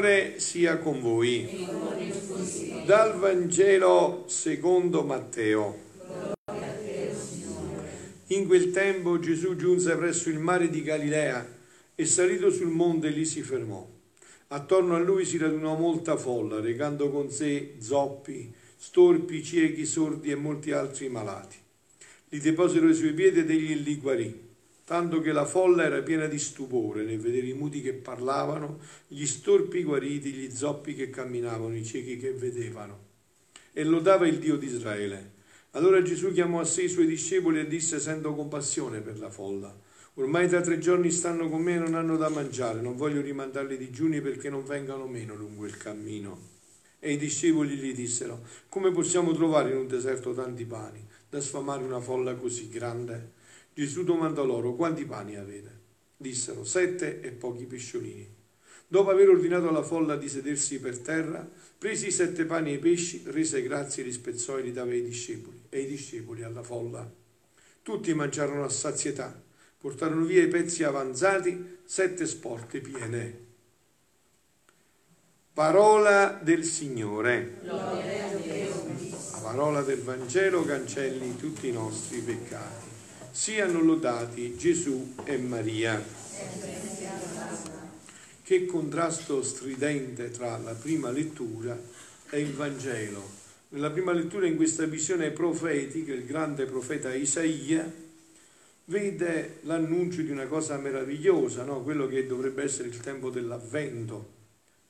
Signore sia con voi. Dal Vangelo secondo Matteo. In quel tempo Gesù giunse presso il mare di Galilea e salito sul monte lì si fermò. Attorno a lui si radunò molta folla, recando con sé zoppi, storpi, ciechi, sordi e molti altri malati. Li deposero ai suoi piedi ed egli li guarì tanto che la folla era piena di stupore nel vedere i muti che parlavano, gli storpi guariti, gli zoppi che camminavano, i ciechi che vedevano. E lodava il Dio di Israele. Allora Gesù chiamò a sé i suoi discepoli e disse: Sento compassione per la folla. Ormai da tre giorni stanno con me e non hanno da mangiare, non voglio rimandarli digiuni perché non vengano meno lungo il cammino. E i discepoli gli dissero: Come possiamo trovare in un deserto tanti pani da sfamare una folla così grande? Gesù domandò loro quanti pani avete. Dissero sette e pochi pesciolini. Dopo aver ordinato alla folla di sedersi per terra, presi i sette pani e i pesci, rese grazie, li spezzò e li dava ai discepoli, e i discepoli alla folla. Tutti mangiarono a sazietà, portarono via i pezzi avanzati, sette sporte piene. Parola del Signore. La parola del Vangelo cancelli tutti i nostri peccati siano lodati Gesù e Maria. Che contrasto stridente tra la prima lettura e il Vangelo. Nella prima lettura, in questa visione profetica, il grande profeta Isaia vede l'annuncio di una cosa meravigliosa, no? quello che dovrebbe essere il tempo dell'avvento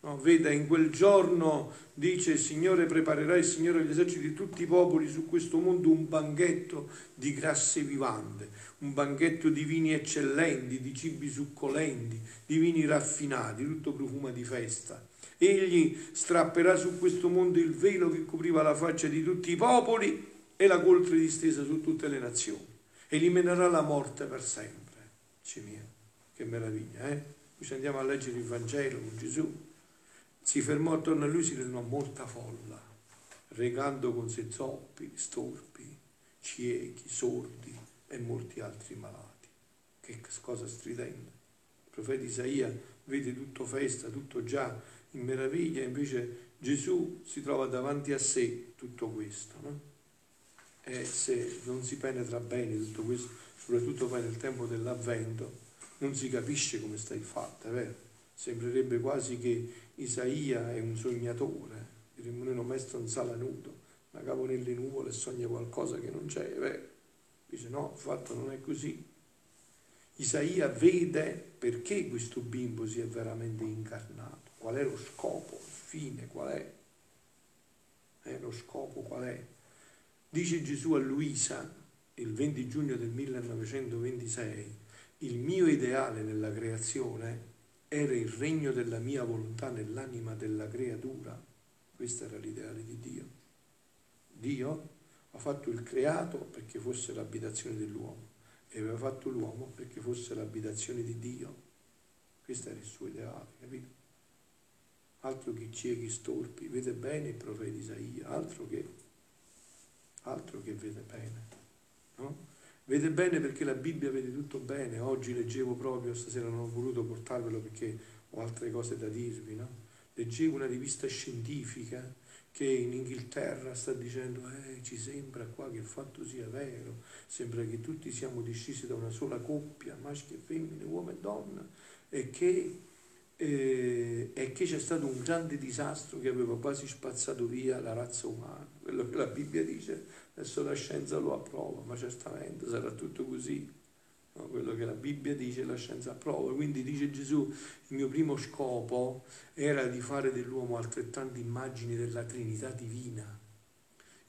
No, veda, in quel giorno dice il Signore preparerà il Signore agli eserciti di tutti i popoli su questo mondo un banchetto di grasse vivande, un banchetto di vini eccellenti, di cibi succolenti, di vini raffinati, tutto profuma di festa. Egli strapperà su questo mondo il velo che copriva la faccia di tutti i popoli e la coltre distesa su tutte le nazioni. Eliminerà la morte per sempre. Dice mia, che meraviglia, eh? Ci andiamo a leggere il Vangelo con Gesù si fermò attorno a lui, si radunò molta folla, regando con sé zoppi, storpi, ciechi, sordi e molti altri malati. Che cosa stridente. Il profeta Isaia vede tutto festa, tutto già in meraviglia, invece Gesù si trova davanti a sé tutto questo. No? E se non si penetra bene tutto questo, soprattutto poi nel tempo dell'avvento, non si capisce come sta il fatto, è vero? Sembrerebbe quasi che Isaia è un sognatore, diremmo noi non maestro un sala nudo, ma capo nelle nuvole e sogna qualcosa che non c'è, è? Dice no, il fatto non è così. Isaia vede perché questo bimbo si è veramente incarnato, qual è lo scopo, il fine, qual è? Eh, lo scopo qual è? Dice Gesù a Luisa il 20 giugno del 1926, il mio ideale nella creazione era il regno della mia volontà nell'anima della creatura. Questo era l'ideale di Dio. Dio ha fatto il creato perché fosse l'abitazione dell'uomo e aveva fatto l'uomo perché fosse l'abitazione di Dio. Questo era il suo ideale, capito? Altro che ciechi storpi, vede bene il profeta Isaia, altro che, altro che vede bene, no? Vede bene perché la Bibbia vede tutto bene. Oggi leggevo proprio, stasera non ho voluto portarvelo perché ho altre cose da dirvi, no? Leggevo una rivista scientifica che in Inghilterra sta dicendo eh, ci sembra qua che il fatto sia vero, sembra che tutti siamo discesi da una sola coppia, maschio e femmine, uomo e donna, e che, eh, e che c'è stato un grande disastro che aveva quasi spazzato via la razza umana. Quello che la Bibbia dice Adesso la scienza lo approva, ma certamente sarà tutto così. No? Quello che la Bibbia dice la scienza approva. Quindi dice Gesù, il mio primo scopo era di fare dell'uomo altrettante immagini della Trinità divina,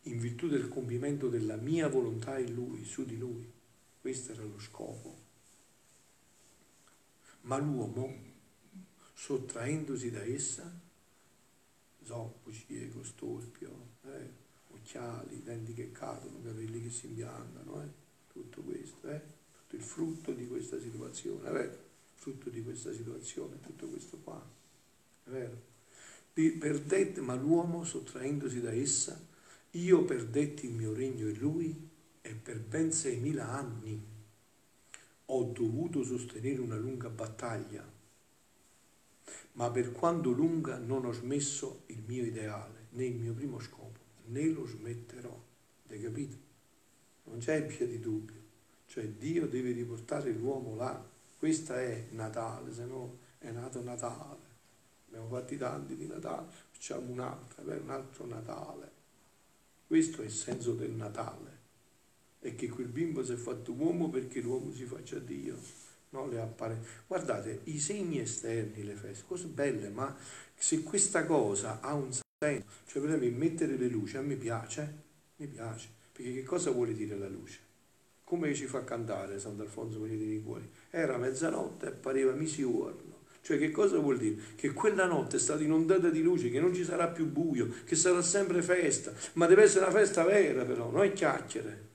in virtù del compimento della mia volontà in lui, su di lui. Questo era lo scopo. Ma l'uomo, sottraendosi da essa, zoppo, cieco, storpio, eh, occhiali, denti che cadono, capelli che si imbiancano, eh? tutto questo, eh? tutto il frutto di questa situazione, è vero? Frutto di questa situazione, tutto questo qua, è vero? Perdette, ma l'uomo sottraendosi da essa, io perdetti il mio regno in lui e per ben seimila anni ho dovuto sostenere una lunga battaglia. ma per quanto lunga non ho smesso il mio ideale, né il mio primo scopo, né lo smetterò. Hai capito? Non c'è via di dubbio. Cioè Dio deve riportare l'uomo là. Questa è Natale, se no è nato Natale. Abbiamo fatti tanti di Natale, facciamo un altro, un altro Natale. Questo è il senso del Natale. È che quel bimbo si è fatto uomo perché l'uomo si faccia Dio no? le apparenze. Guardate, i segni esterni, le feste, cose belle, ma se questa cosa ha un senso, cioè per esempio mettere le luci, a me piace, mi piace, perché che cosa vuole dire la luce? Come ci fa cantare Sant'Alfonso Maria dei Cuori? Era mezzanotte e pareva misiorno. Cioè che cosa vuol dire? Che quella notte è stata inondata di luce, che non ci sarà più buio, che sarà sempre festa, ma deve essere una festa vera però, non è chiacchiere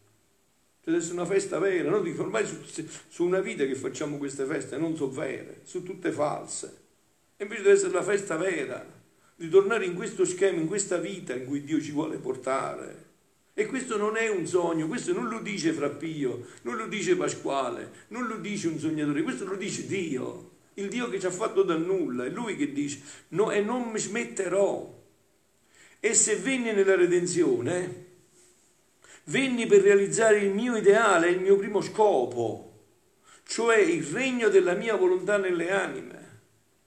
deve essere una festa vera, no? Dico, ormai su, su, una vita che facciamo queste feste non sono vere, sono tutte false. E invece deve essere la festa vera, di tornare in questo schema, in questa vita in cui Dio ci vuole portare. E questo non è un sogno, questo non lo dice Frappio, non lo dice Pasquale, non lo dice un sognatore, questo lo dice Dio, il Dio che ci ha fatto dal nulla, è Lui che dice, no, e non mi smetterò. E se venne nella redenzione, Venni per realizzare il mio ideale, il mio primo scopo, cioè il regno della mia volontà nelle anime,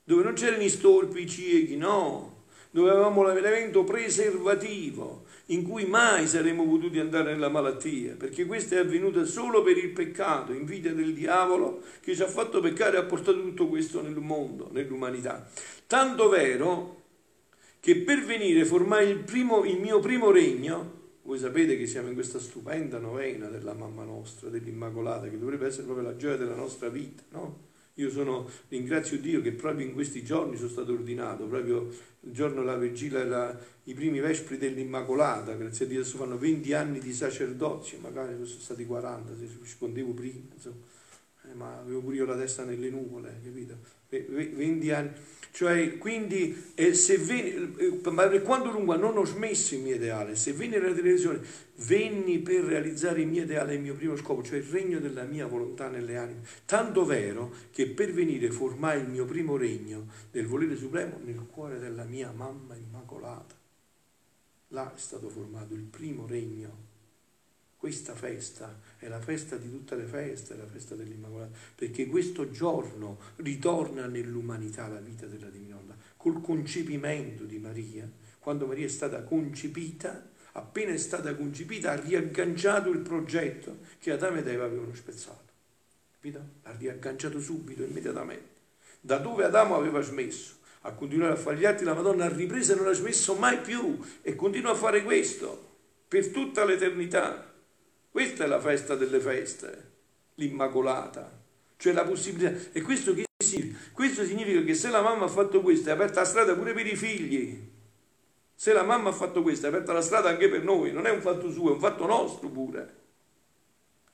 dove non c'erano i stolpi, i ciechi, no, dove avevamo l'elemento preservativo, in cui mai saremmo potuti andare nella malattia, perché questa è avvenuta solo per il peccato, invidia del diavolo che ci ha fatto peccare e ha portato tutto questo nel mondo, nell'umanità. Tanto vero che per venire formai il, primo, il mio primo regno, voi sapete che siamo in questa stupenda novena della mamma nostra, dell'Immacolata, che dovrebbe essere proprio la gioia della nostra vita, no? Io sono, ringrazio Dio che proprio in questi giorni sono stato ordinato, proprio il giorno della vigilia, la, i primi vespri dell'Immacolata, grazie a Dio adesso fanno 20 anni di sacerdozio, magari sono stati 40 se rispondevo prima, insomma, eh, ma avevo pure io la testa nelle nuvole, capito? 20 anni cioè, quindi, eh, se venne, eh, ma per quanto lungo non ho smesso il mio ideale, se venni nella televisione, venni per realizzare il mio ideale, il mio primo scopo, cioè il regno della mia volontà nelle anime. Tanto vero che per venire formai il mio primo regno del volere supremo nel cuore della mia mamma immacolata. Là è stato formato il primo regno questa festa è la festa di tutte le feste, è la festa dell'Immacolata, perché questo giorno ritorna nell'umanità la vita della divinità, col concepimento di Maria, quando Maria è stata concepita, appena è stata concepita, ha riagganciato il progetto che Adamo ed Eva avevano spezzato. Capito? Ha riagganciato subito, immediatamente. Da dove Adamo aveva smesso a continuare a fare gli atti, la Madonna ha ripreso e non ha smesso mai più e continua a fare questo per tutta l'eternità. Questa è la festa delle feste, l'Immacolata. Cioè la possibilità. E questo che significa? Questo significa che se la mamma ha fatto questo, è aperta la strada pure per i figli. Se la mamma ha fatto questo, è aperta la strada anche per noi. Non è un fatto suo, è un fatto nostro pure.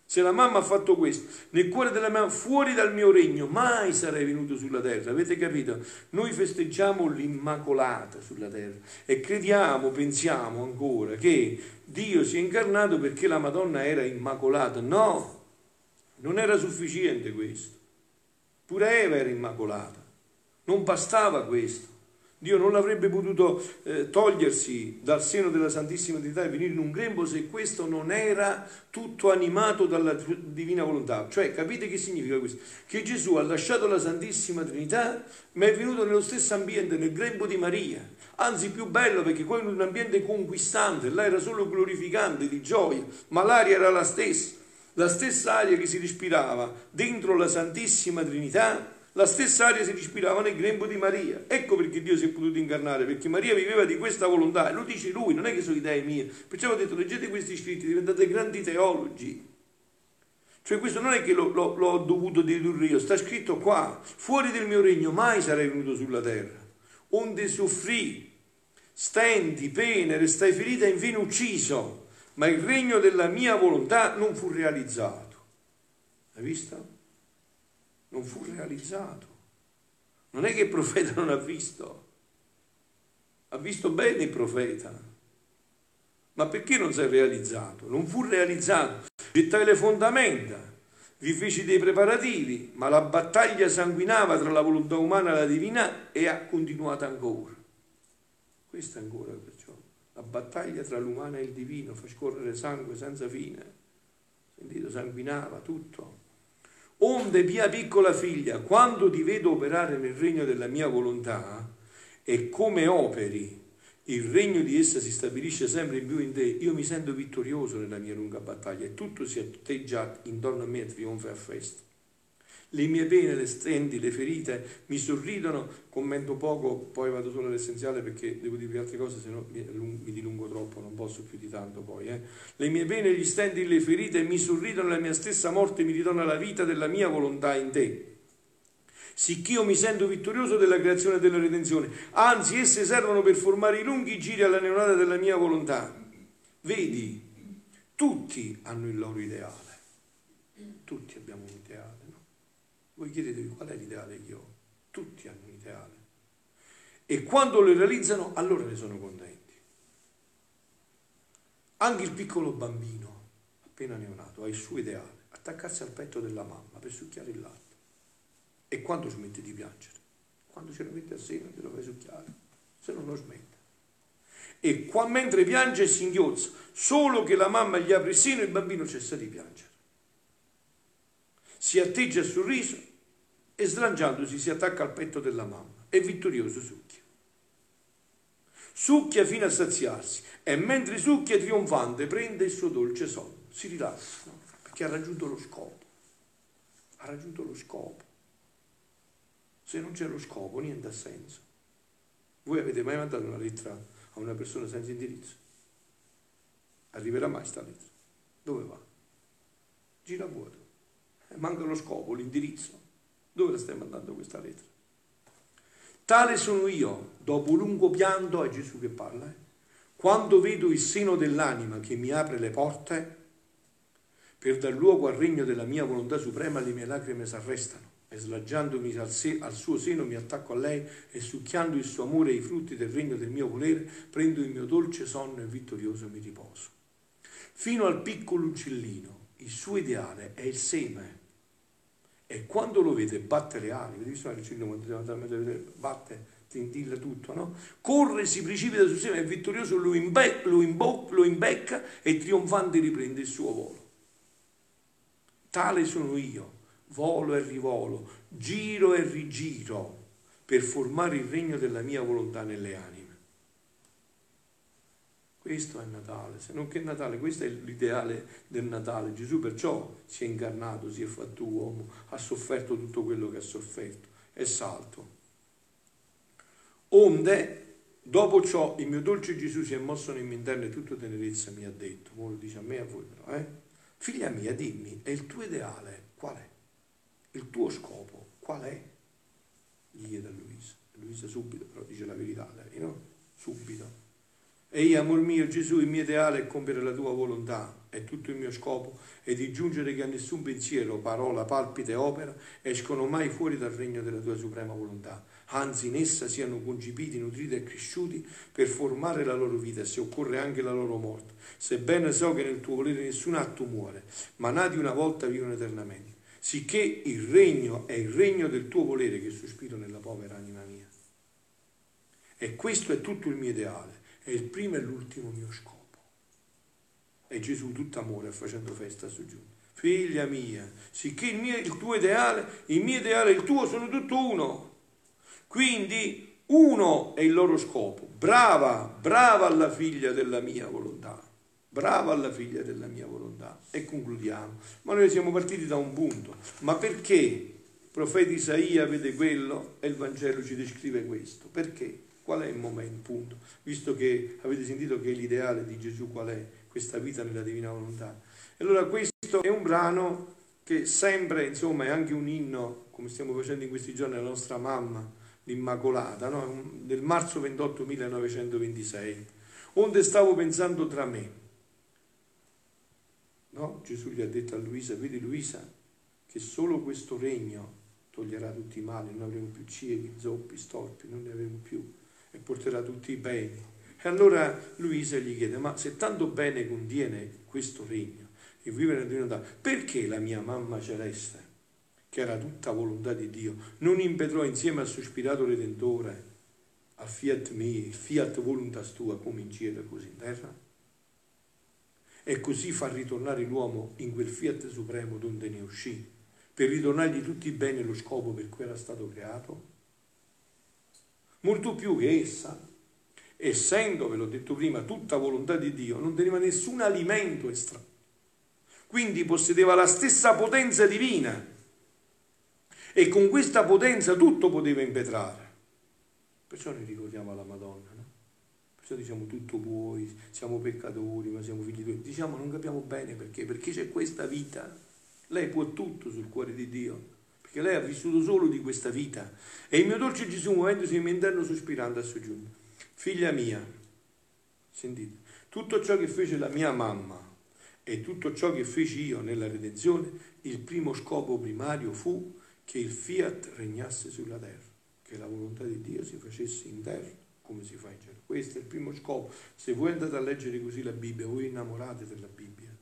Se la mamma ha fatto questo, nel cuore della mamma, fuori dal mio regno, mai sarei venuto sulla terra. Avete capito? Noi festeggiamo l'Immacolata sulla terra e crediamo, pensiamo ancora che Dio si è incarnato perché la Madonna era immacolata. No, non era sufficiente questo. Pure Eva era immacolata. Non bastava questo. Dio non avrebbe potuto eh, togliersi dal seno della Santissima Trinità e venire in un grembo se questo non era tutto animato dalla divina volontà. Cioè, capite che significa questo? Che Gesù ha lasciato la Santissima Trinità, ma è venuto nello stesso ambiente, nel grembo di Maria. Anzi, più bello perché quello era un ambiente conquistante, là era solo glorificante, di gioia, ma l'aria era la stessa. La stessa aria che si respirava dentro la Santissima Trinità la stessa aria si respirava nel grembo di Maria. Ecco perché Dio si è potuto incarnare, perché Maria viveva di questa volontà, e lo dice lui, non è che sono idee mie. Perciò ho detto, leggete questi scritti, diventate grandi teologi. Cioè questo non è che l'ho, l'ho, l'ho dovuto dedurre io, sta scritto qua, fuori del mio regno mai sarei venuto sulla terra, onde soffrì, stenti, pene, restai ferita e infine ucciso, ma il regno della mia volontà non fu realizzato. Hai visto? Non fu realizzato. Non è che il profeta non ha visto, ha visto bene il profeta, ma perché non si è realizzato? Non fu realizzato. Gettai le fondamenta vi feci dei preparativi, ma la battaglia sanguinava tra la volontà umana e la divina e ha continuato ancora. Questa ancora perciò. La battaglia tra l'umano e il divino fa scorrere sangue senza fine. Sentito, sanguinava tutto. Onde, mia piccola figlia, quando ti vedo operare nel regno della mia volontà e come operi il regno di essa si stabilisce sempre in più in te, io mi sento vittorioso nella mia lunga battaglia e tutto si atteggia intorno a me a trionfo e a festa. Le mie pene, le stenti, le ferite mi sorridono, commento poco, poi vado solo all'essenziale perché devo dirvi altre cose, se no mi, mi dilungo troppo, non posso più di tanto poi. Eh. Le mie pene, gli stenti, e le ferite mi sorridono, la mia stessa morte mi ritorna la vita della mia volontà in te sicch'io mi sento vittorioso della creazione e della redenzione. Anzi, esse servono per formare i lunghi giri alla neonata della mia volontà. Vedi, tutti hanno il loro ideale. Tutti abbiamo? Voi chiedetevi qual è l'ideale che ho? Tutti hanno un ideale. E quando lo realizzano, allora ne sono contenti. Anche il piccolo bambino, appena neonato, ha il suo ideale, attaccarsi al petto della mamma per succhiare il latte. E quando smette di piangere? Quando ce lo mette a seno glielo fai succhiare, se non lo smette. E qua mentre piange si inghiozza, solo che la mamma gli apre il seno e il bambino cessa di piangere. Si atteggia il sorriso e slangiandosi si attacca al petto della mamma e vittorioso succhia. Succhia fino a saziarsi e mentre succhia trionfante prende il suo dolce sonno, si rilassa no? perché ha raggiunto lo scopo. Ha raggiunto lo scopo. Se non c'è lo scopo, niente ha senso. Voi avete mai mandato una lettera a una persona senza indirizzo? Arriverà mai sta lettera? Dove va? Gira vuoto. Manca lo scopo, l'indirizzo. Dove la stai mandando questa lettera? Tale sono io, dopo un lungo pianto, è Gesù che parla, eh? quando vedo il seno dell'anima che mi apre le porte, per dar luogo al regno della mia volontà suprema, le mie lacrime si arrestano e slaggiandomi al, se, al, suo seno mi attacco a lei e succhiando il suo amore e i frutti del regno del mio volere, prendo il mio dolce sonno e vittorioso mi riposo. Fino al piccolo uccellino, il suo ideale è il seme. E quando lo vede batte le ali, vedi l'uccellino quando batte, tintilla tutto, no? Corre, si precipita sul seme, è vittorioso, lo, imbe- lo, imbo- lo imbecca e trionfante riprende il suo volo. Tale sono io volo e rivolo, giro e rigiro per formare il regno della mia volontà nelle anime. Questo è Natale, se non che Natale, questo è l'ideale del Natale. Gesù perciò si è incarnato, si è fatto uomo, ha sofferto tutto quello che ha sofferto, è salto. Onde, dopo ciò, il mio dolce Gesù si è mosso nel mio interno e tutto tenerezza mi ha detto, lo dice a me e a voi però, eh? Figlia mia, dimmi, è il tuo ideale qual è? il tuo scopo qual è? Gli chiede a Luisa. Luisa subito però dice la verità lei, no? Subito. E io, amor mio, Gesù, il mio ideale è compiere la tua volontà, è tutto il mio scopo, e di giungere che a nessun pensiero, parola, palpite e opera escono mai fuori dal regno della tua suprema volontà, anzi in essa siano concepiti, nutriti e cresciuti per formare la loro vita, se occorre anche la loro morte. Sebbene so che nel tuo volere nessun atto muore, ma nati una volta vivono eternamente sicché il regno è il regno del tuo volere che sospiro nella povera anima mia. E questo è tutto il mio ideale, è il primo e l'ultimo mio scopo. E Gesù tutto amore facendo festa su giù. Figlia mia, sicché il, mio, il tuo ideale, il mio ideale e il tuo sono tutto uno. Quindi uno è il loro scopo. Brava, brava alla figlia della mia volontà. Brava alla figlia della mia volontà. E concludiamo. Ma noi siamo partiti da un punto. Ma perché il profeta Isaia vede quello e il Vangelo ci descrive questo? Perché? Qual è il momento, punto? Visto che avete sentito che l'ideale di Gesù qual è? Questa vita nella divina volontà. E allora questo è un brano che sempre, insomma, è anche un inno, come stiamo facendo in questi giorni, alla nostra mamma, l'Immacolata, no? del marzo 28 1926, onde stavo pensando tra me No? Gesù gli ha detto a Luisa, vedi Luisa, che solo questo regno toglierà tutti i mali, non avremo più ciechi, zoppi, storpi, non ne avremo più, e porterà tutti i beni. E allora Luisa gli chiede, ma se tanto bene contiene questo regno, e vivere regno d'Adamo. Perché la mia mamma celeste, che era tutta volontà di Dio, non impetrò insieme al sospirato Redentore, al fiat me, fiat voluntas tua, come in cielo e così in terra? E così far ritornare l'uomo in quel fiat supremo donde ne uscì, per ritornargli tutti i beni e lo scopo per cui era stato creato? Molto più che essa, essendo, ve l'ho detto prima, tutta volontà di Dio, non teneva nessun alimento estraneo quindi possedeva la stessa potenza divina e con questa potenza tutto poteva impetrare. Perciò ne ricordiamo la Madonna, no? Perciò diciamo tutto puoi, siamo peccatori, ma siamo figli tuoi. Diciamo non capiamo bene perché, perché c'è questa vita. Lei può tutto sul cuore di Dio, perché lei ha vissuto solo di questa vita. E il mio dolce Gesù, muovendosi in interno, sospirando, ha soggiunto, figlia mia, sentite, tutto ciò che fece la mia mamma e tutto ciò che feci io nella redenzione, il primo scopo primario fu che il fiat regnasse sulla terra, che la volontà di Dio si facesse in terra come si fa in cielo. Questo è il primo scopo. Se voi andate a leggere così la Bibbia, voi innamorate della Bibbia.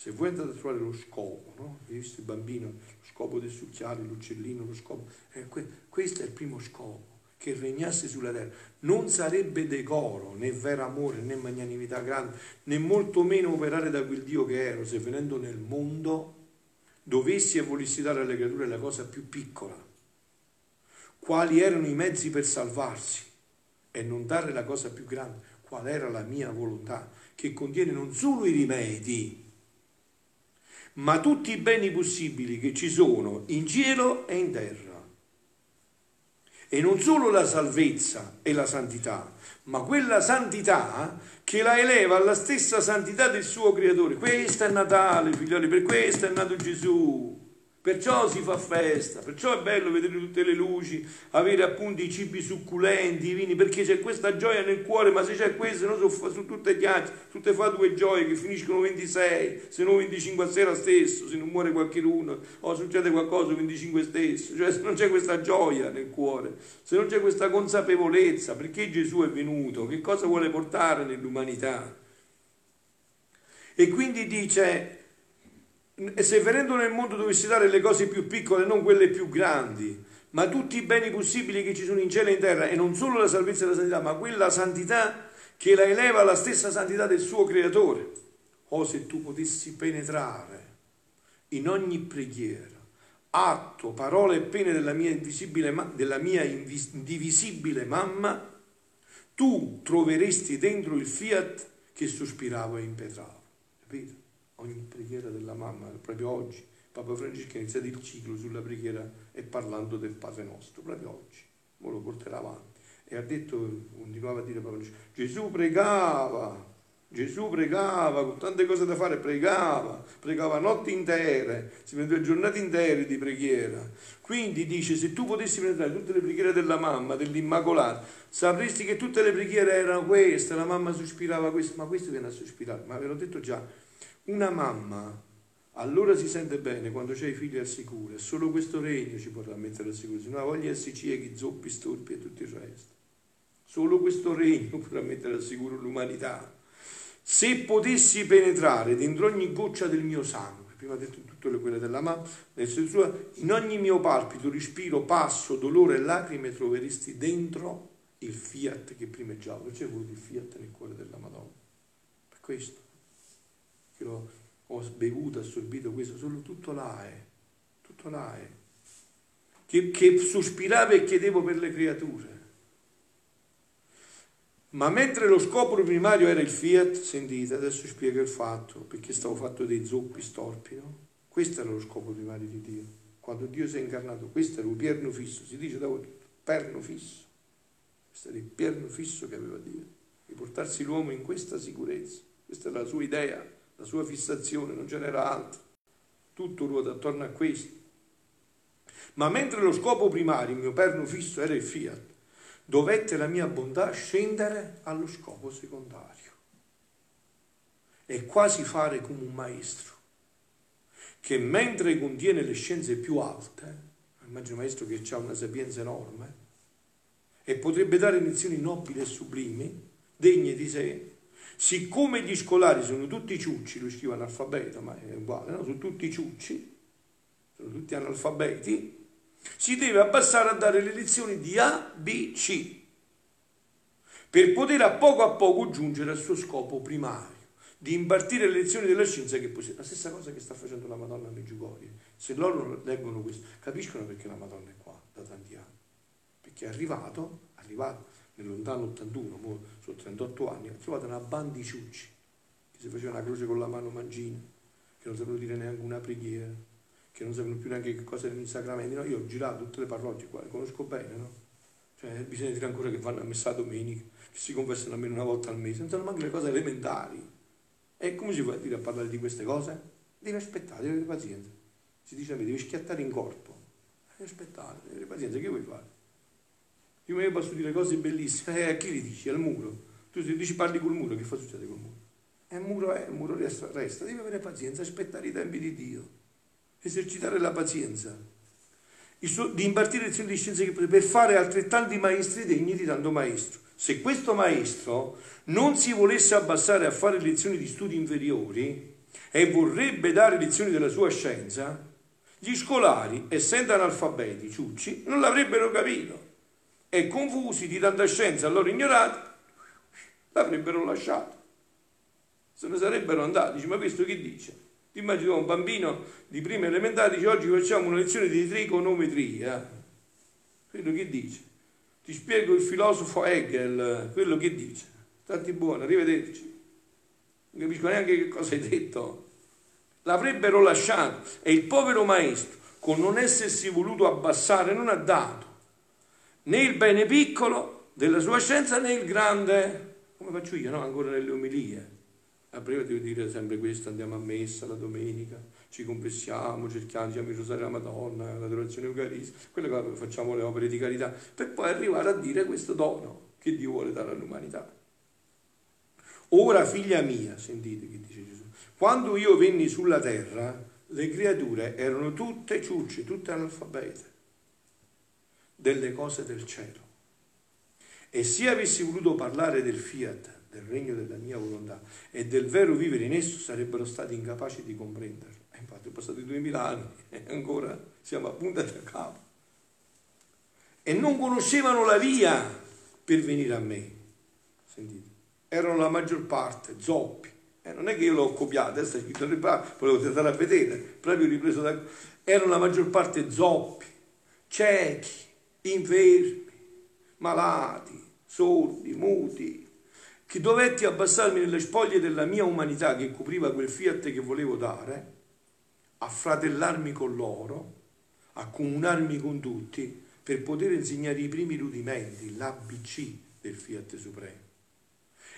Se voi andate a trovare lo scopo, no? Hai visto il bambino, lo scopo del succhiale, l'uccellino, lo scopo. Eh, questo è il primo scopo che regnasse sulla terra, non sarebbe decoro, né vero amore, né magnanimità grande, né molto meno operare da quel Dio che ero, se venendo nel mondo dovessi e volessi dare alle creature la cosa più piccola, quali erano i mezzi per salvarsi e non dare la cosa più grande, qual era la mia volontà, che contiene non solo i rimedi, ma tutti i beni possibili che ci sono in cielo e in terra e non solo la salvezza e la santità, ma quella santità che la eleva alla stessa santità del suo creatore. Questo è Natale, figlioli, per questo è nato Gesù. Perciò si fa festa, perciò è bello vedere tutte le luci, avere appunto i cibi succulenti, i vini, perché c'è questa gioia nel cuore, ma se c'è questo, no, sono su tutte chiacchiere, tutte fa due gioie che finiscono 26, se non 25 a sera stesso, se non muore qualcuno, o succede qualcosa 25 stesso, cioè se non c'è questa gioia nel cuore, se non c'è questa consapevolezza, perché Gesù è venuto, che cosa vuole portare nell'umanità. E quindi dice, e se venendo nel mondo dovessi dare le cose più piccole, non quelle più grandi, ma tutti i beni possibili che ci sono in cielo e in terra, e non solo la salvezza e la santità, ma quella santità che la eleva alla stessa santità del suo creatore. Oh, se tu potessi penetrare in ogni preghiera, atto, parole e pene della mia, della mia indivisibile mamma, tu troveresti dentro il fiat che sospiravo e impetravo. Capito? Ogni preghiera della mamma, proprio oggi. Papa Francesco ha iniziato il ciclo sulla preghiera e parlando del Padre nostro, proprio oggi. Ora lo porterà avanti. E ha detto, continuava a dire Papa Francesco, Gesù pregava, Gesù pregava, con tante cose da fare, pregava, pregava notti intere, si prendeva giornate intere di preghiera. Quindi dice, se tu potessi penetrare tutte le preghiere della mamma, dell'Immacolata, sapresti che tutte le preghiere erano queste, la mamma sospirava questo, ma questo viene a sospirare, ma ve l'ho detto già, una mamma allora si sente bene quando c'è i figli al sicuro, e solo questo regno ci potrà mettere al sicuro, se no voglia essi ciechi, zoppi, storpi e tutto il resto. Solo questo regno potrà mettere al sicuro l'umanità. Se potessi penetrare dentro ogni goccia del mio sangue, prima tutte le quelle della mamma, in ogni mio palpito, respiro, passo, dolore e lacrime troveresti dentro il fiat che primeggiava. Perciò è voluto il fiat nel cuore della Madonna. Per questo che ho, ho bevuto, assorbito questo, solo tutto è, tutto è. Che, che sospiravo e chiedevo per le creature. Ma mentre lo scopo primario era il fiat, sentite, adesso spiego il fatto, perché stavo fatto dei zoppi storpi, no? Questo era lo scopo primario di Dio. Quando Dio si è incarnato, questo era un perno fisso, si dice da voi, perno fisso. Questo era il perno fisso che aveva Dio, di portarsi l'uomo in questa sicurezza. Questa è la sua idea la sua fissazione, non ce n'era altro. Tutto ruota attorno a questo. Ma mentre lo scopo primario, il mio perno fisso, era il fiat, dovette la mia bontà scendere allo scopo secondario e quasi fare come un maestro, che mentre contiene le scienze più alte, immagino maestro che ha una sapienza enorme, e potrebbe dare lezioni nobili e sublimi, degne di sé, siccome gli scolari sono tutti ciucci, lui scrive analfabeto, ma è uguale, no? sono tutti ciucci, sono tutti analfabeti, si deve abbassare a dare le lezioni di A, B, C, per poter a poco a poco giungere al suo scopo primario, di impartire le lezioni della scienza che possiede. La stessa cosa che sta facendo la Madonna a Meggiugorie. Se loro leggono questo, capiscono perché la Madonna è qua da tanti anni. Perché è arrivato, è arrivato nel lontano 81, sono 38 anni, ha trovato una banda di ciucci che si faceva una croce con la mano mangina, che non sapevano dire neanche una preghiera, che non sapevano più neanche che cosa erano i sacramenti. No, io ho girato tutte le parrocchie qua, le conosco bene, no? Cioè, bisogna dire ancora che vanno a messa domenica, che si confessano almeno una volta al mese, non sanno neanche le cose elementari. E come si può dire a parlare di queste cose? Devi aspettare, devi avere pazienza. Si dice a me, devi schiattare in corpo. Devi aspettare, devi avere pazienza, che vuoi fare? Io mi posso dire cose bellissime, eh, a chi li dici? Al muro. Tu se dici parli col muro, che fa succede col muro? E il muro è, il muro resta, resta, devi avere pazienza, aspettare i tempi di Dio, esercitare la pazienza, di impartire lezioni di scienze per fare altrettanti maestri degni di tanto maestro. Se questo maestro non si volesse abbassare a fare lezioni di studi inferiori e vorrebbe dare lezioni della sua scienza, gli scolari, essendo analfabeti, ciucci, non l'avrebbero capito e confusi di tanta scienza a loro ignorati, l'avrebbero lasciato. Se ne sarebbero andati. Dice, ma questo che dice? Ti immagini un bambino di prima elementare dice oggi facciamo una lezione di trigonometria. Quello che dice? Ti spiego il filosofo Hegel, quello che dice. Stati buono, arrivederci. Non capisco neanche che cosa hai detto. L'avrebbero lasciato e il povero maestro, con non essersi voluto abbassare, non ha dato né il bene piccolo della sua scienza né il grande, come faccio io, no? ancora nelle omilie. A breve devo dire sempre questo, andiamo a messa la domenica, ci confessiamo, cerchiamo, diciamo il rosario alla Madonna, l'adorazione eucaristica, quelle che facciamo le opere di carità, per poi arrivare a dire questo dono che Dio vuole dare all'umanità. Ora figlia mia, sentite che dice Gesù, quando io venni sulla terra, le creature erano tutte ciucce, tutte analfabete delle cose del cielo. E se avessi voluto parlare del fiat, del regno della mia volontà e del vero vivere in esso, sarebbero stati incapaci di comprenderlo. E infatti sono passati duemila anni e ancora siamo a punta da capo. E non conoscevano la via per venire a me. Sentite, erano la maggior parte zoppi. E non è che io l'ho copiato, sta scritto nel libro, volevo andare a vedere, proprio ripreso da... Erano la maggior parte zoppi, ciechi, infermi, malati, sordi, muti, che dovetti abbassarmi nelle spoglie della mia umanità che copriva quel fiat che volevo dare, affratellarmi con loro, accomunarmi con tutti, per poter insegnare i primi rudimenti, l'ABC del fiat supremo.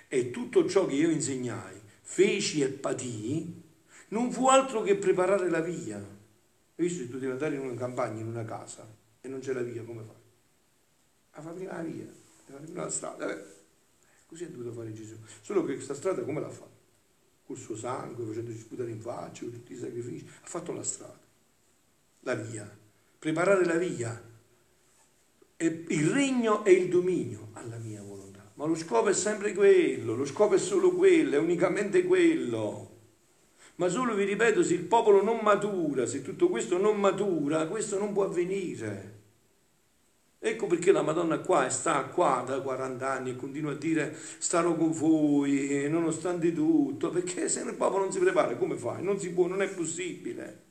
E tutto ciò che io insegnai, feci e patii, non fu altro che preparare la via. Visto che tu devi andare in una campagna, in una casa, e non c'è la via, come fai? A fare prima la via, a fare prima la strada. Beh, così è dovuto fare Gesù. Solo che questa strada come l'ha fatta? Col suo sangue, facendoci sputare in faccia, con tutti i sacrifici. Ha fatto la strada, la via. Preparare la via. E il regno e il dominio alla mia volontà. Ma lo scopo è sempre quello, lo scopo è solo quello, è unicamente quello. Ma solo vi ripeto, se il popolo non matura, se tutto questo non matura, questo non può avvenire. Ecco perché la Madonna qua sta qua da 40 anni e continua a dire starò con voi nonostante tutto, perché se il popolo non si prepara come fai? Non si può, non è possibile.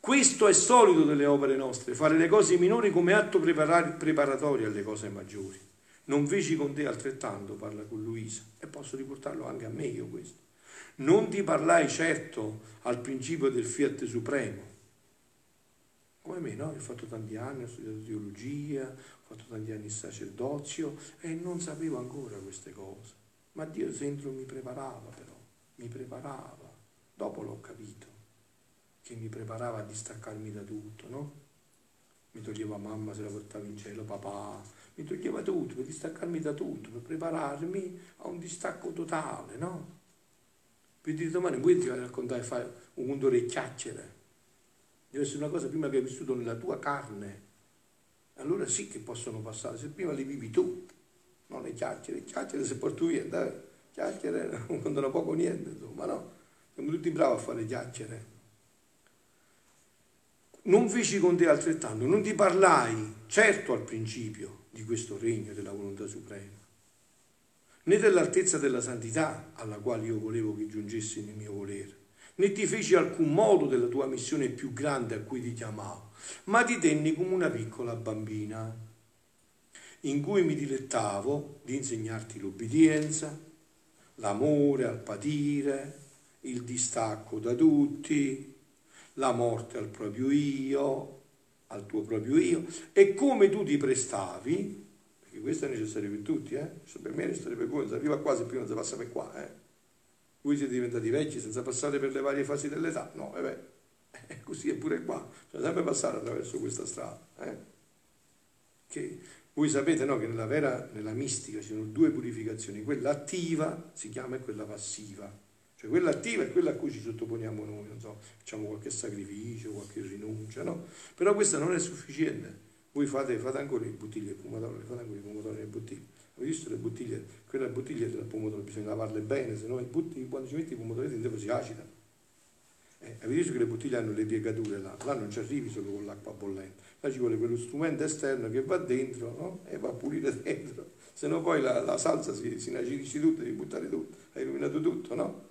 Questo è solito delle opere nostre, fare le cose minori come atto preparatorio alle cose maggiori. Non feci con te altrettanto, parla con Luisa, e posso riportarlo anche a me io questo. Non ti parlai certo al principio del fiat supremo. Come me, no? Ho fatto tanti anni, ho studiato teologia, ho fatto tanti anni di sacerdozio e non sapevo ancora queste cose. Ma Dio dentro mi preparava però, mi preparava. Dopo l'ho capito, che mi preparava a distaccarmi da tutto, no? Mi toglieva mamma se la portava in cielo, papà, mi toglieva tutto per distaccarmi da tutto, per prepararmi a un distacco totale, no? Per dire domani poi ti a raccontare fare un mondo di chiacchiere. Deve essere una cosa prima che hai vissuto nella tua carne. Allora sì che possono passare, se prima le vivi tu, non le chiacchiere, chiacchiere se porti via, dai, chiacchiere non contano poco niente, insomma, no? Siamo tutti bravi a fare chiacchiere. Non feci con te altrettanto, non ti parlai, certo al principio, di questo regno della volontà suprema, né dell'altezza della santità alla quale io volevo che giungessi nel mio volere, né ti feci alcun modo della tua missione più grande a cui ti chiamavo, ma ti tenni come una piccola bambina, in cui mi dilettavo di insegnarti l'obbedienza, l'amore al patire, il distacco da tutti, la morte al proprio io, al tuo proprio io, e come tu ti prestavi, perché questo è necessario per tutti, eh? Per me è necessario per voi, si arriva quasi prima non si passa per qua, eh? Voi siete diventati vecchi senza passare per le varie fasi dell'età, no, e beh, eh, così è pure qua, bisogna sempre passare attraverso questa strada, eh? Che voi sapete no, che nella vera, nella mistica ci sono due purificazioni, quella attiva si chiama e quella passiva. Cioè quella attiva è quella a cui ci sottoponiamo noi, non so, facciamo qualche sacrificio, qualche rinuncia, no? Però questa non è sufficiente. Voi fate, fate ancora le bottiglie di pomodoro, fate ancora i pomodori nelle bottiglie. Avete visto le bottiglie? Quella bottiglia del pomodoro bisogna lavarle bene, se no quando ci metti i pomodori dentro si acidano. Eh, avete visto che le bottiglie hanno le piegature là? Là non ci arrivi solo con l'acqua bollente, là ci vuole quello strumento esterno che va dentro no? e va a pulire dentro, se no poi la, la salsa si, si inacidisce tutto, devi buttare tutto, hai rovinato tutto, no?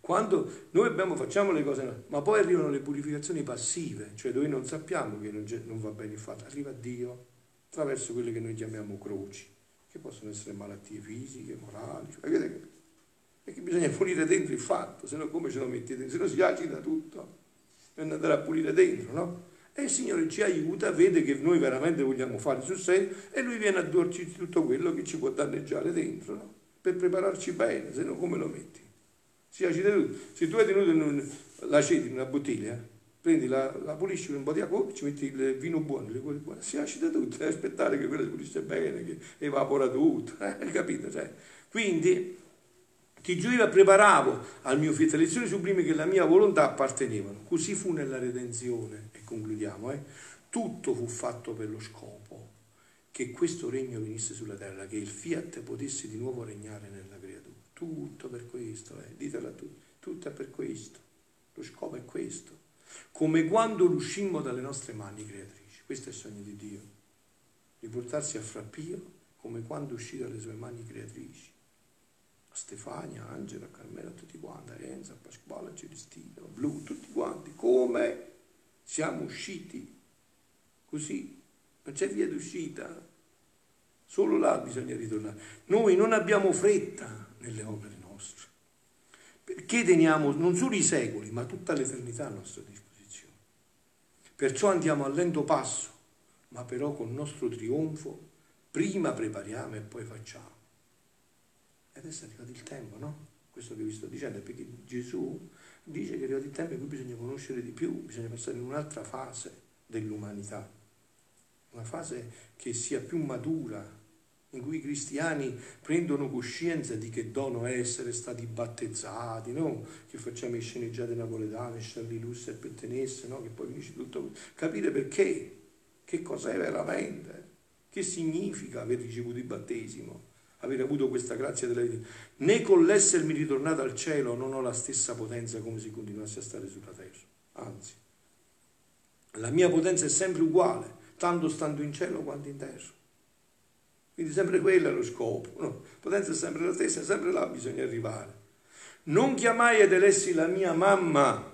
Quando noi abbiamo, facciamo le cose, ma poi arrivano le purificazioni passive, cioè dove non sappiamo che non, non va bene il fatto, arriva Dio attraverso quelle che noi chiamiamo croci, che possono essere malattie fisiche, morali, cioè, vedete? Perché bisogna pulire dentro il fatto, se no come ce lo metti dentro? Se no si agita tutto, bisogna andare a pulire dentro, no? E il Signore ci aiuta, vede che noi veramente vogliamo fare sul serio e Lui viene a darci tutto quello che ci può danneggiare dentro, no? Per prepararci bene, se no come lo metti? si acida tutto. Se tu hai tenuto l'acete in una bottiglia, prendi la, la pulisci con un po' di acqua, ci metti il vino buono, le cose buone, si acida tutto, devi aspettare che quella si pulisce bene, che evapora tutto, eh? capito? Cioè, quindi ti giuro preparavo al mio fiat lezioni sublime che la mia volontà appartenevano. Così fu nella redenzione, e concludiamo, eh? tutto fu fatto per lo scopo che questo regno venisse sulla terra, che il fiat potesse di nuovo regnare nella tutto per questo, eh. ditelo a tutti, tutto è per questo. Lo scopo è questo. Come quando uscimmo dalle nostre mani creatrici. Questo è il sogno di Dio. Riportarsi a Frappio come quando uscì dalle sue mani creatrici. A Stefania, Angela, Carmela, tutti quanti, a Enza, a Pasquale, a Celestino, a Blu, tutti quanti. Come siamo usciti così. Non c'è via d'uscita. Solo là bisogna ritornare. Noi non abbiamo fretta nelle opere nostre. Perché teniamo non solo i secoli, ma tutta l'eternità a nostra disposizione. Perciò andiamo a lento passo, ma però con il nostro trionfo prima prepariamo e poi facciamo. E adesso è arrivato il tempo, no? Questo che vi sto dicendo è perché Gesù dice che è arrivato il tempo in cui bisogna conoscere di più, bisogna passare in un'altra fase dell'umanità, una fase che sia più matura, in cui i cristiani prendono coscienza di che dono è essere stati battezzati, no? che facciamo le sceneggiate napoletane, Charlie Luss e Pettenesse, no? che poi finisce tutto. Capire perché, che cos'è veramente, che significa aver ricevuto il battesimo, aver avuto questa grazia della vita. Né con l'essermi ritornato al cielo non ho la stessa potenza come se continuassi a stare sulla terra, anzi, la mia potenza è sempre uguale, tanto stando in cielo quanto in terra. Quindi sempre quello è lo scopo. No? Potenza è sempre la stessa, sempre là bisogna arrivare. Non chiamai ed elessi la mia mamma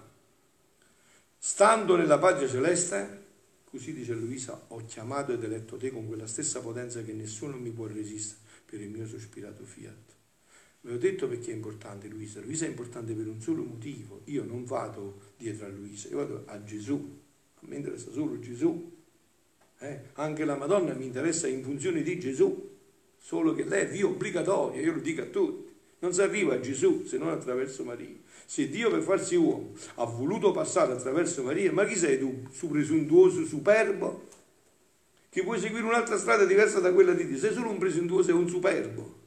stando nella patria celeste, così dice Luisa, ho chiamato ed eletto te con quella stessa potenza che nessuno mi può resistere per il mio sospirato fiat. Ve l'ho detto perché è importante Luisa. Luisa è importante per un solo motivo. Io non vado dietro a Luisa, io vado a Gesù. A me interessa solo Gesù. Eh? Anche la Madonna mi interessa in funzione di Gesù, solo che lei è via obbligatoria, io lo dico a tutti. Non si arriva a Gesù se non attraverso Maria. Se Dio per farsi uomo ha voluto passare attraverso Maria, ma chi sei tu, su presuntuoso, superbo, che vuoi seguire un'altra strada diversa da quella di Dio? Sei solo un presuntuoso e un superbo.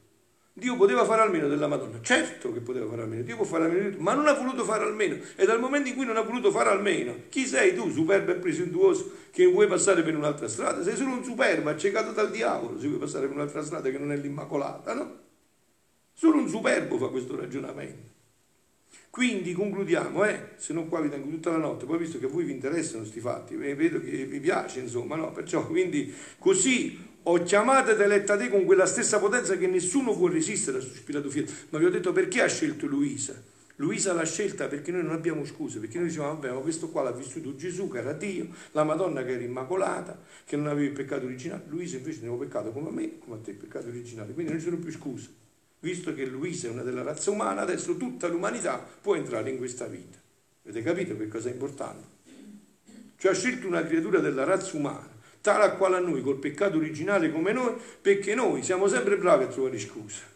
Dio poteva fare almeno della Madonna, certo che poteva fare almeno, Dio può fare almeno, ma non ha voluto fare almeno. E dal momento in cui non ha voluto fare almeno, chi sei tu, superbo e presuntuoso, che vuoi passare per un'altra strada? Sei solo un superbo, accecato dal diavolo, se vuoi passare per un'altra strada che non è l'Immacolata, no? Solo un superbo fa questo ragionamento. Quindi concludiamo, eh, se non qua vi tengo tutta la notte, poi visto che a voi vi interessano questi fatti, vedo che vi piace, insomma, no? Perciò, quindi, così ho chiamato ed eletta te con quella stessa potenza che nessuno può resistere al sospirato figlio. Ma vi ho detto perché ha scelto Luisa? Luisa l'ha scelta perché noi non abbiamo scuse, perché noi diciamo, vabbè, ma questo qua l'ha vissuto Gesù, che era Dio, la Madonna che era immacolata, che non aveva il peccato originale. Luisa invece ne aveva peccato come a me, come a te, il peccato originale. Quindi non ci sono più scuse visto che Luisa è una della razza umana, adesso tutta l'umanità può entrare in questa vita. Avete capito che cosa è importante? Cioè ha scelto una creatura della razza umana, tale a quale a noi, col peccato originale come noi, perché noi siamo sempre bravi a trovare scuse.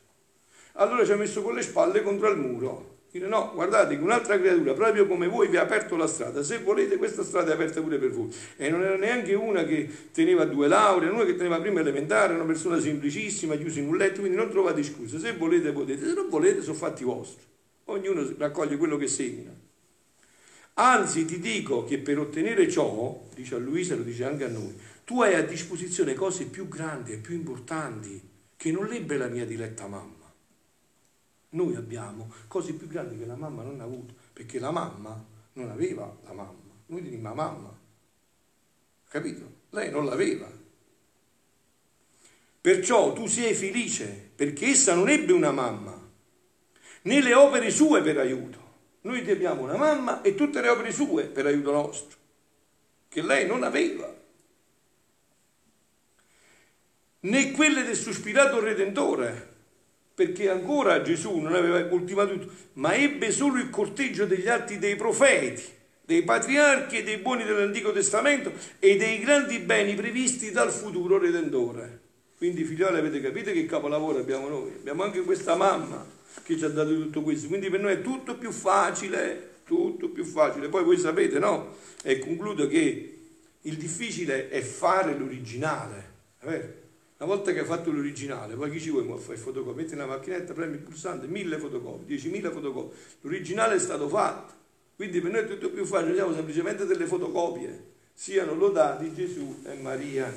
Allora ci ha messo con le spalle contro il muro Dire no, guardate che un'altra creatura, proprio come voi, vi ha aperto la strada. Se volete, questa strada è aperta pure per voi. E non era neanche una che teneva due lauree, una che teneva prima elementare, una persona semplicissima, chiusa in un letto, quindi non trovate scuse. Se volete, potete. Se non volete, sono fatti vostri. Ognuno raccoglie quello che semina. Anzi, ti dico che per ottenere ciò, dice a Luisa, lo dice anche a noi, tu hai a disposizione cose più grandi e più importanti che non lebbe la mia diletta mamma. Noi abbiamo cose più grandi che la mamma non ha avuto, perché la mamma non aveva la mamma. Noi diciamo mamma. Capito? Lei non l'aveva. Perciò tu sei felice, perché essa non ebbe una mamma, né le opere sue per aiuto. Noi ti abbiamo una mamma e tutte le opere sue per aiuto nostro, che lei non aveva. Né quelle del sospirato Redentore, perché ancora Gesù non aveva ultimato tutto, ma ebbe solo il corteggio degli atti dei profeti, dei patriarchi e dei buoni dell'Antico Testamento e dei grandi beni previsti dal futuro Redentore. Quindi figlioli avete capito che capolavoro abbiamo noi? Abbiamo anche questa mamma che ci ha dato tutto questo, quindi per noi è tutto più facile, tutto più facile. Poi voi sapete, no? E concludo che il difficile è fare l'originale, è vero? Una volta che hai fatto l'originale, poi chi ci vuoi fare il fotocopia? Metti una macchinetta, premi il pulsante, mille fotocopie, 10.000 fotocopie. L'originale è stato fatto. Quindi per noi è tutto più facile, siamo semplicemente delle fotocopie. Siano lodati Gesù e Maria.